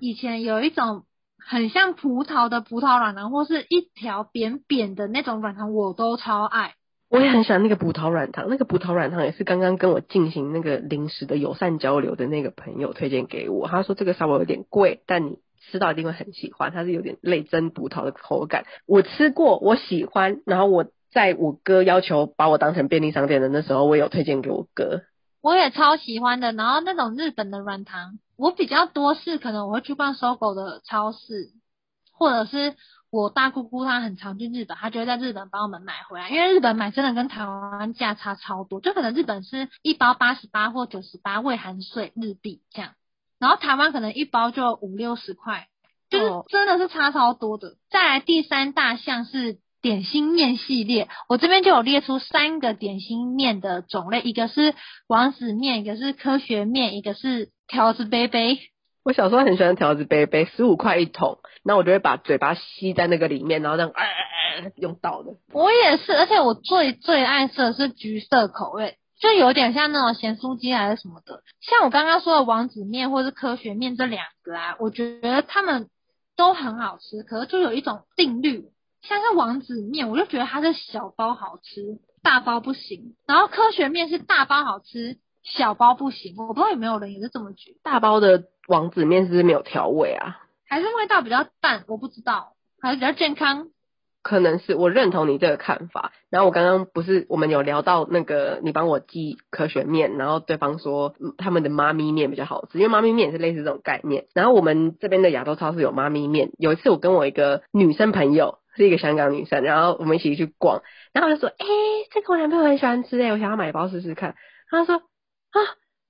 以前有一种很像葡萄的葡萄软糖，或是一条扁扁的那种软糖，我都超爱。我也很喜欢那个葡萄软糖，那个葡萄软糖也是刚刚跟我进行那个零食的友善交流的那个朋友推荐给我。他说这个稍微有点贵，但你吃到一定会很喜欢，它是有点类真葡萄的口感。我吃过，我喜欢。然后我在我哥要求把我当成便利商店的那时候，我也有推荐给我哥。我也超喜欢的。然后那种日本的软糖，我比较多是可能我会去逛 SOGO 的超市，或者是。我大姑姑她很常去日本，她就会在日本帮我们买回来，因为日本买真的跟台湾价差超多，就可能日本是一包八十八或九十八未含税日币这样，然后台湾可能一包就五六十块，就是真的是差超多的。再来第三大项是点心面系列，我这边就有列出三个点心面的种类，一个是王子面，一个是科学面，一个是条子杯杯。我小时候很喜欢条子杯杯，十五块一桶，那我就会把嘴巴吸在那个里面，然后这样，哎哎哎，用倒的。我也是，而且我最最爱吃的是橘色口味，就有点像那种咸酥鸡还是什么的。像我刚刚说的王子面或是科学面这两个啊，我觉得他们都很好吃，可是就有一种定律，像是王子面，我就觉得它是小包好吃，大包不行，然后科学面是大包好吃。小包不行，我不知道有没有人也是这么觉得。大包的王子面是不是没有调味啊？还是味道比较淡？我不知道，还是比较健康？可能是，我认同你这个看法。然后我刚刚不是我们有聊到那个，你帮我寄科学面，然后对方说他们的妈咪面比较好吃，因为妈咪面也是类似这种概念。然后我们这边的亚洲超市有妈咪面。有一次我跟我一个女生朋友，是一个香港女生，然后我们一起去逛，然后我就说，哎、欸，这个我男朋友很喜欢吃诶，我想要买一包试试看。他说。啊，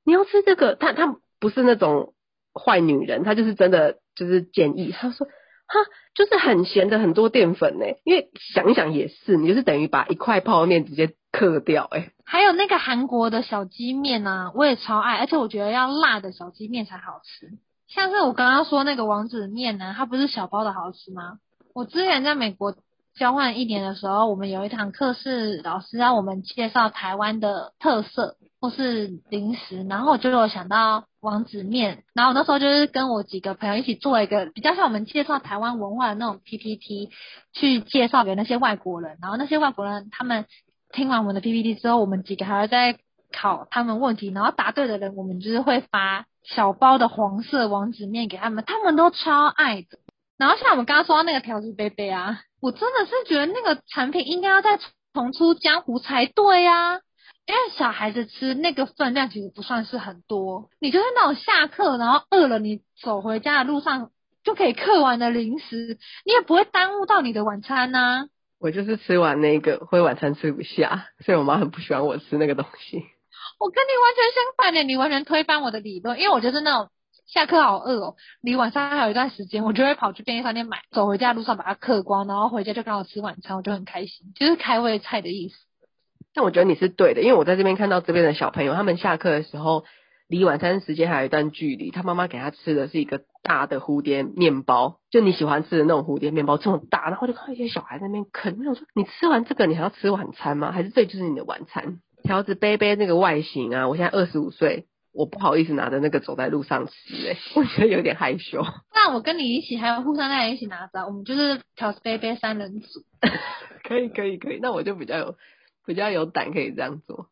你要吃这个？他他不是那种坏女人，他就是真的就是建议。他说，哈，就是很咸的，很多淀粉呢。因为想一想也是，你就是等于把一块泡面直接嗑掉，哎。还有那个韩国的小鸡面啊，我也超爱，而且我觉得要辣的小鸡面才好吃。像是我刚刚说那个王子面呢，它不是小包的好吃吗？我之前在美国交换一年的时候，我们有一堂课是老师让我们介绍台湾的特色。或是零食，然后我就有想到王子面，然后我那时候就是跟我几个朋友一起做一个比较像我们介绍台湾文化的那种 PPT，去介绍给那些外国人，然后那些外国人他们听完我们的 PPT 之后，我们几个还要再考他们问题，然后答对的人，我们就是会发小包的黄色王子面给他们，他们都超爱的。然后像我们刚刚说到那个条子杯杯啊，我真的是觉得那个产品应该要再重出江湖才对、啊。因为小孩子吃那个分量其实不算是很多，你就是那种下课然后饿了，你走回家的路上就可以嗑完的零食，你也不会耽误到你的晚餐呐、啊。我就是吃完那个会晚餐吃不下，所以我妈很不喜欢我吃那个东西。[laughs] 我跟你完全相反的，你完全推翻我的理论，因为我就是那种下课好饿哦，离晚上还有一段时间，我就会跑去便利商店买，走回家的路上把它嗑光，然后回家就刚好吃晚餐，我就很开心，就是开胃菜的意思。但我觉得你是对的，因为我在这边看到这边的小朋友，他们下课的时候离晚餐时间还有一段距离，他妈妈给他吃的是一个大的蝴蝶面包，就你喜欢吃的那种蝴蝶面包这么大，然后就看到一些小孩在那边啃，我想说你吃完这个你还要吃晚餐吗？还是这就是你的晚餐？条子杯杯那个外形啊，我现在二十五岁，我不好意思拿着那个走在路上吃，哎，我觉得有点害羞。那我跟你一起，还有互相在一起拿着，我们就是条子杯杯三人组。[laughs] 可以可以可以，那我就比较有。比较有胆可以这样做，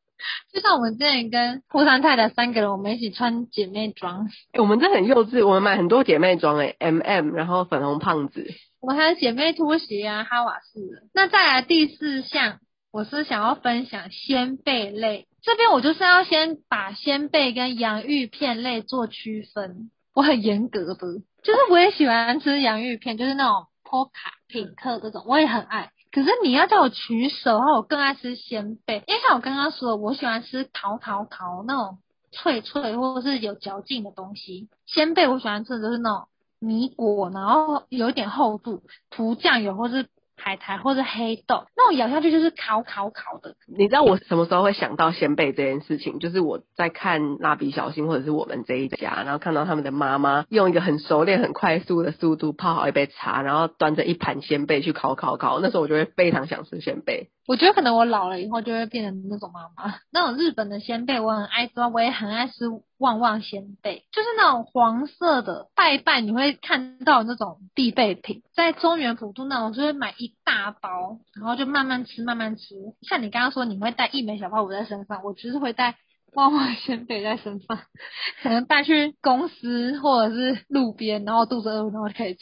就像我们之前跟户山太太三个人，我们一起穿姐妹装。欸，我们这很幼稚，我们买很多姐妹装诶，M M，然后粉红胖子，我们还有姐妹拖鞋啊，哈瓦士。那再来第四项，我是想要分享鲜贝类，这边我就是要先把鲜贝跟洋芋片类做区分。我很严格的，就是我也喜欢吃洋芋片，就是那种波卡品客这种，我也很爱。可是你要叫我取舍的话，我更爱吃鲜贝，因为像我刚刚说的，我喜欢吃桃桃桃那种脆脆或者是有嚼劲的东西。鲜贝我喜欢吃的就是那种米果，然后有一点厚度，涂酱油或是。海苔或者黑豆，那我咬下去就是烤烤烤的。你知道我什么时候会想到鲜贝这件事情？就是我在看蜡笔小新或者是我们这一家，然后看到他们的妈妈用一个很熟练、很快速的速度泡好一杯茶，然后端着一盘鲜贝去烤烤烤。那时候我就会非常想吃鲜贝。我觉得可能我老了以后就会变成那种妈妈。那种日本的鲜贝我很爱吃，我也很爱吃旺旺鲜贝，就是那种黄色的，拜拜你会看到那种必备品。在中原普渡那种，就会买一大包，然后就慢慢吃，慢慢吃。像你刚刚说你会带一枚小泡芙在身上，我就是会带旺旺鲜贝在身上，可能带去公司或者是路边，然后肚子饿然后就可以吃。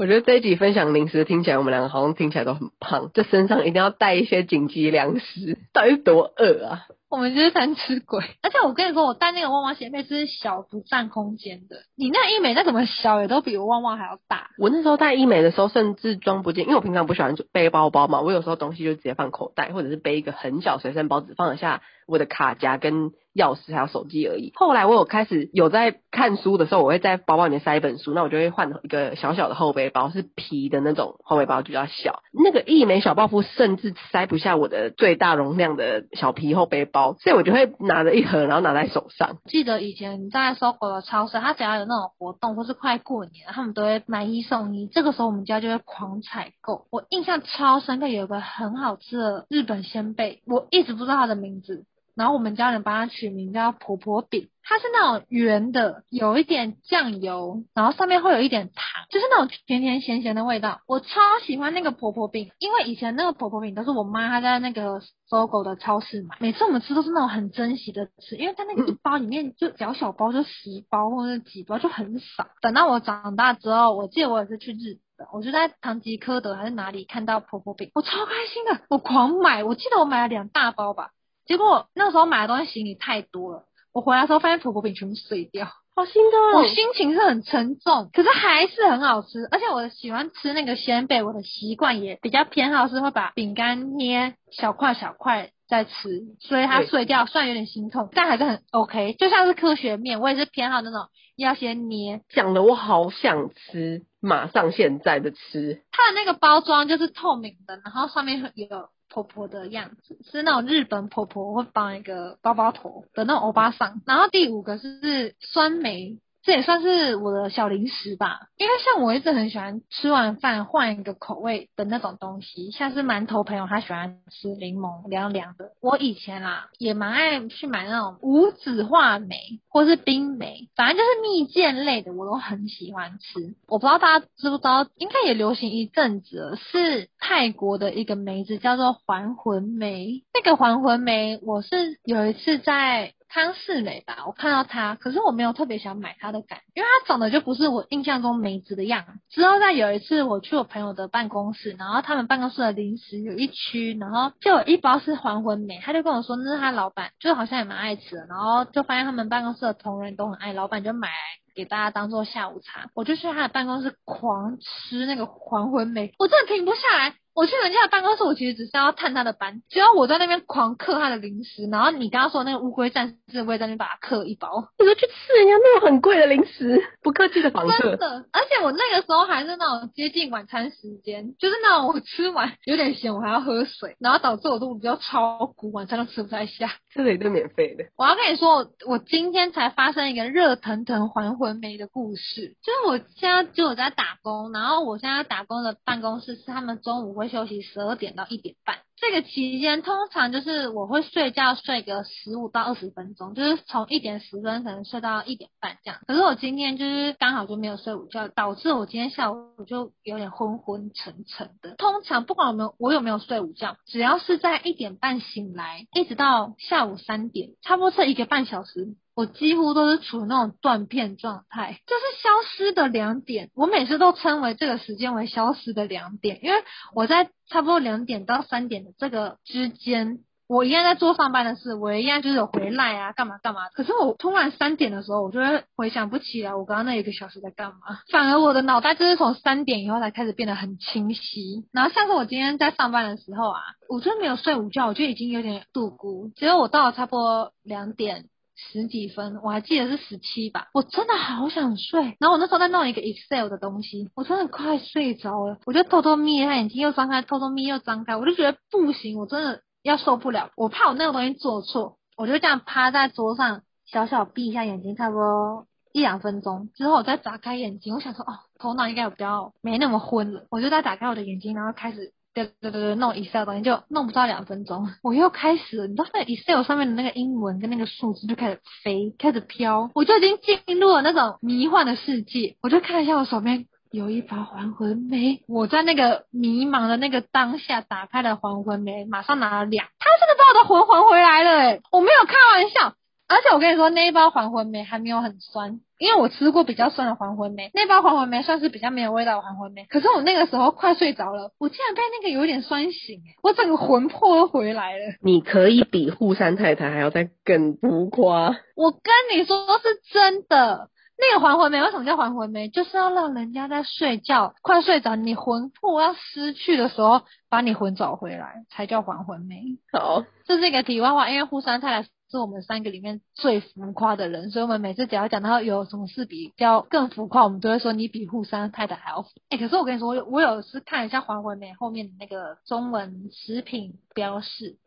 我觉得这一集分享零食听起来，我们两个好像听起来都很胖，就身上一定要带一些紧急粮食，到底是多饿啊？我们就是贪吃鬼。[laughs] 而且我跟你说，我带那个旺旺鲜贝是小不占空间的，你那一枚再怎么小，也都比我旺旺还要大。我那时候带一美的时候，甚至装不进，因为我平常不喜欢背包包嘛，我有时候东西就直接放口袋，或者是背一个很小随身包，只放得下我的卡夹跟。钥匙还有手机而已。后来我有开始有在看书的时候，我会在包包里面塞一本书，那我就会换一个小小的后背包，是皮的那种后背包，就比较小。那个一枚小泡芙甚至塞不下我的最大容量的小皮后背包，所以我就会拿着一盒，然后拿在手上。记得以前在 SOGO 的超市，它只要有那种活动或是快过年，他们都会买一送一。这个时候我们家就会狂采购。我印象超深刻，有个很好吃的日本鲜贝，我一直不知道它的名字。然后我们家人帮它取名叫婆婆饼，它是那种圆的，有一点酱油，然后上面会有一点糖，就是那种甜甜咸咸的味道。我超喜欢那个婆婆饼，因为以前那个婆婆饼都是我妈她在那个搜狗的超市买，每次我们吃都是那种很珍惜的吃，因为它那个一包里面就小小包就十包或者几包就很少。等到我长大之后，我记得我也是去日本，我就在唐吉诃德还是哪里看到婆婆饼，我超开心的，我狂买，我记得我买了两大包吧。结果那时候买的东西行李太多了，我回来的时候发现婆婆饼全部碎掉，好心痛。我心情是很沉重，可是还是很好吃。而且我喜欢吃那个鲜贝，我的习惯也比较偏好是会把饼干捏小块小块再吃，所以它碎掉虽然有点心痛，但还是很 OK。就像是科学面，我也是偏好那种要先捏。讲的我好想吃，马上现在的吃。它的那个包装就是透明的，然后上面有。婆婆的样子是那种日本婆婆会绑一个包包头的那种欧巴桑，然后第五个是酸梅。这也算是我的小零食吧，因为像我一直很喜欢吃完饭换一个口味的那种东西，像是馒头朋友他喜欢吃柠檬凉凉的，我以前啦也蛮爱去买那种无籽话梅或是冰梅，反正就是蜜饯类的我都很喜欢吃。我不知道大家知不知道，应该也流行一阵子了，是泰国的一个梅子叫做还魂梅，那个还魂梅我是有一次在。康世美吧，我看到它，可是我没有特别想买它的感觉，因为它长得就不是我印象中梅子的样子。之后在有一次我去我朋友的办公室，然后他们办公室的零食有一区，然后就有一包是还魂梅，他就跟我说那是他老板，就好像也蛮爱吃的，然后就发现他们办公室的同仁都很爱，老板就买来给大家当做下午茶。我就去他的办公室狂吃那个还魂梅，我真的停不下来。我去人家的办公室，我其实只是要探他的班。只要我在那边狂嗑他的零食，然后你刚刚说那个乌龟战士，我也在那边把它嗑一包。你说去吃人家那种很贵的零食，不客气的访客。真的，而且我那个时候还是那种接近晚餐时间，就是那种我吃完有点咸，我还要喝水，然后导致我肚子比较超鼓，晚餐都吃不太下。这里都免费的。我要跟你说，我我今天才发生一个热腾腾还魂梅的故事，就是我现在就有在打工，然后我现在打工的办公室是他们中午会休息十二点到一点半。这个期间通常就是我会睡觉睡个十五到二十分钟，就是从一点十分可能睡到一点半这样。可是我今天就是刚好就没有睡午觉，导致我今天下午我就有点昏昏沉沉的。通常不管有没有我有没有睡午觉，只要是在一点半醒来，一直到下午三点，差不多是一个半小时。我几乎都是处于那种断片状态，就是消失的两点。我每次都称为这个时间为消失的两点，因为我在差不多两点到三点的这个之间。我一样在做上班的事，我一样就是有回来啊，干嘛干嘛。可是我突然三点的时候，我就会回想不起来我刚刚那一个小时在干嘛。反而我的脑袋就是从三点以后才开始变得很清晰。然后像是我今天在上班的时候啊，我真的没有睡午觉，我就已经有点度咕。结果我到了差不多两点十几分，我还记得是十七吧，我真的好想睡。然后我那时候在弄一个 Excel 的东西，我真的快睡着了。我就偷偷眯一下眼睛，又张开，偷偷眯又张开，我就觉得不行，我真的。要受不了，我怕我那个东西做错，我就这样趴在桌上，小小闭一下眼睛，差不多一两分钟之后，我再打开眼睛，我想说，哦，头脑应该有比较没那么昏了，我就再打开我的眼睛，然后开始对对对对弄 Excel 东西，就弄不到两分钟，我又开始了，你知道那 Excel 上面的那个英文跟那个数字就开始飞，开始飘，我就已经进入了那种迷幻的世界，我就看一下我手边。有一把还魂梅，我在那个迷茫的那个当下打开了还魂梅，马上拿了两，他真的把我的魂还回来了诶，我没有开玩笑，而且我跟你说那一包还魂梅还没有很酸，因为我吃过比较酸的还魂梅，那包还魂梅算是比较没有味道的还魂梅，可是我那个时候快睡着了，我竟然被那个有点酸醒，我整个魂魄都回来了。你可以比护山太太还要再更浮夸，我跟你说是真的。那个还魂梅为什么叫还魂梅？就是要让人家在睡觉快睡着，你魂魄要失去的时候，把你魂找回来，才叫还魂梅。好，这是一个题外话，因为护山太太是我们三个里面最浮夸的人，所以我们每次只要讲到有什么事比较更浮夸，我们都会说你比沪山太太还要浮。哎、欸，可是我跟你说，我有我有是看一下黄文美后面的那个中文食品标示，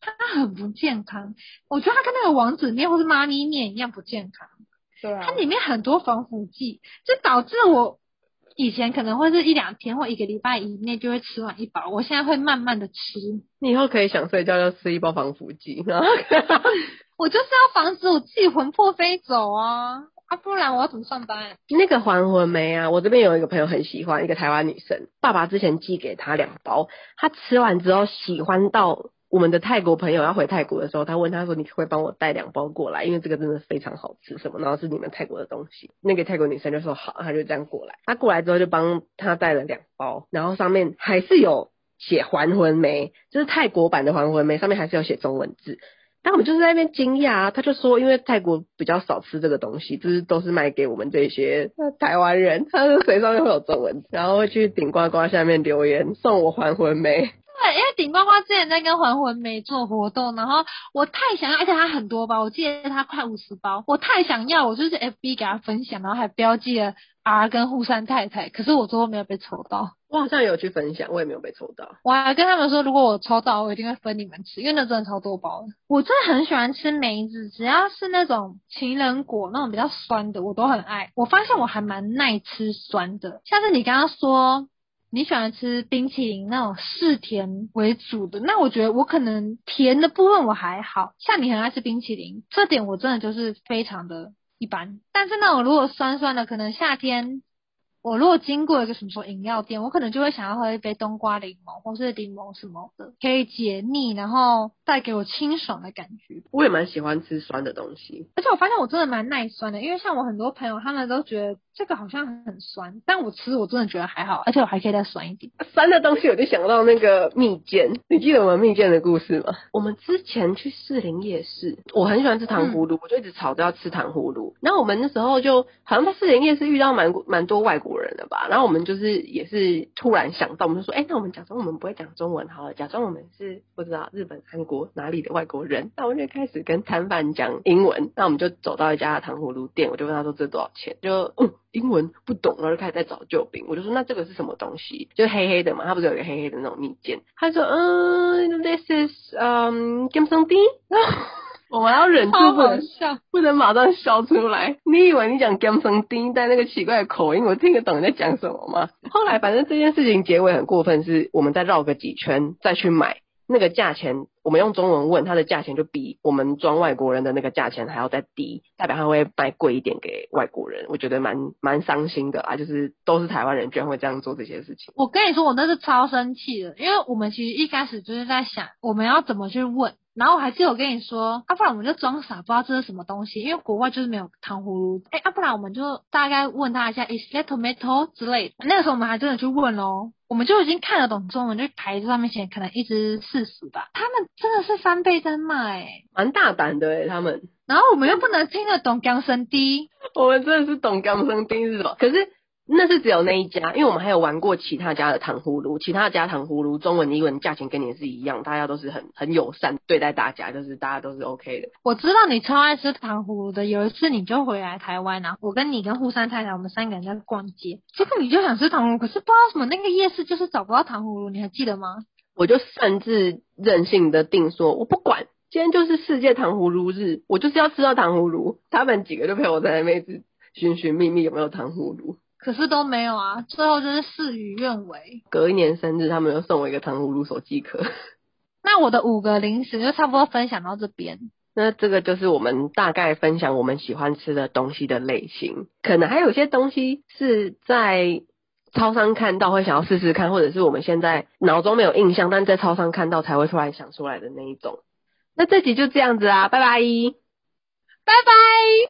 它很不健康。我觉得它跟那个王子面或是妈咪面一样不健康。对啊，它里面很多防腐剂，就导致我以前可能会是一两天或一个礼拜以内就会吃完一包，我现在会慢慢的吃。[laughs] 你以后可以想睡觉就吃一包防腐剂，[laughs] 我就是要防止我自己魂魄飞走啊，啊不然我要怎么上班？那个还魂梅啊，我这边有一个朋友很喜欢，一个台湾女生，爸爸之前寄给她两包，她吃完之后喜欢到。我们的泰国朋友要回泰国的时候，他问他说：“你可不可以帮我带两包过来？因为这个真的非常好吃，什么？然后是你们泰国的东西。”那个泰国女生就说：“好。”他就这样过来。他过来之后就帮他带了两包，然后上面还是有写还魂梅，就是泰国版的还魂梅，上面还是有写中文字。但我们就是在那边惊讶，他就说：“因为泰国比较少吃这个东西，就是都是卖给我们这些台湾人。”他说：“谁上面会有中文？”然后会去顶呱呱下面留言送我还魂梅。对，因为顶呱呱之前在跟还魂梅做活动，然后我太想要，而且它很多包，我记得它快五十包，我太想要，我就是 FB 给他分享，然后还标记了 R 跟护山太太，可是我最后没有被抽到。我好像有去分享，我也没有被抽到。我还跟他们说，如果我抽到，我一定会分你们吃，因为那真的超多包的。我真的很喜欢吃梅子，只要是那种情人果那种比较酸的，我都很爱。我发现我还蛮耐吃酸的，像是你刚刚说。你喜欢吃冰淇淋那种嗜甜为主的，那我觉得我可能甜的部分我还好，像你很爱吃冰淇淋，这点我真的就是非常的一般。但是那种如果酸酸的，可能夏天。我如果经过一个什么说饮料店，我可能就会想要喝一杯冬瓜柠檬或是柠檬什么的，可以解腻，然后带给我清爽的感觉。我也蛮喜欢吃酸的东西，而且我发现我真的蛮耐酸的，因为像我很多朋友他们都觉得这个好像很酸，但我吃我真的觉得还好，而且我还可以再酸一点。酸的东西我就想到那个蜜饯，你记得我们蜜饯的故事吗？我们之前去士林夜市，我很喜欢吃糖葫芦，嗯、我就一直吵着要吃糖葫芦。然后我们那时候就好像在士林夜市遇到蛮蛮多外国人的吧，然后我们就是也是突然想到，我们就说，哎、欸，那我们假装我们不会讲中文好了，假装我们是不知道日本、韩国哪里的外国人，那我们就开始跟摊贩讲英文，那我们就走到一家糖葫芦店，我就问他说这多少钱，就嗯英文不懂，然后就开始在找救兵，我就说那这个是什么东西，就是黑黑的嘛，它不是有一个黑黑的那种蜜饯，他说嗯，this is um sum tea [laughs] 我们要忍住不能笑，不能马上笑出来。你以为你讲 gam song ding 带那个奇怪的口音，我听得懂你在讲什么吗？后来反正这件事情结尾很过分，是我们再绕个几圈再去买那个价钱。我们用中文问，它的价钱就比我们装外国人的那个价钱还要再低，代表他会卖贵一点给外国人。我觉得蛮蛮伤心的啊，就是都是台湾人居然会这样做这些事情。我跟你说，我那是超生气的，因为我们其实一开始就是在想，我们要怎么去问。然后我还记得我跟你说，啊，不然我们就装傻，不知道这是什么东西，因为国外就是没有糖葫芦。哎，啊，不然我们就大概问他一下，is that tomato 之类的。那个时候我们还真的去问喽，我们就已经看得懂中文，就牌子上面写可能一支四十吧。他们真的是翻倍在卖，蛮大胆的诶他们。然后我们又不能听得懂江生低，我们真的是懂江生低是什么？可是。那是只有那一家，因为我们还有玩过其他家的糖葫芦，其他家糖葫芦中文、英文价钱跟你是一样，大家都是很很友善对待大家，就是大家都是 OK 的。我知道你超爱吃糖葫芦的，有一次你就回来台湾，然后我跟你跟沪山太太，我们三个人在逛街，结果你就想吃糖葫芦，可是不知道什么那个夜市就是找不到糖葫芦，你还记得吗？我就擅自任性的定说，我不管，今天就是世界糖葫芦日，我就是要吃到糖葫芦。他们几个就陪我在那边寻寻觅觅有没有糖葫芦。可是都没有啊，最后就是事与愿违。隔一年生日，他们又送我一个糖葫芦手机壳。[laughs] 那我的五个零食就差不多分享到这边。那这个就是我们大概分享我们喜欢吃的东西的类型。可能还有些东西是在超商看到会想要试试看，或者是我们现在脑中没有印象，但在超商看到才会突然想出来的那一种。那这集就这样子啦，拜拜，拜拜。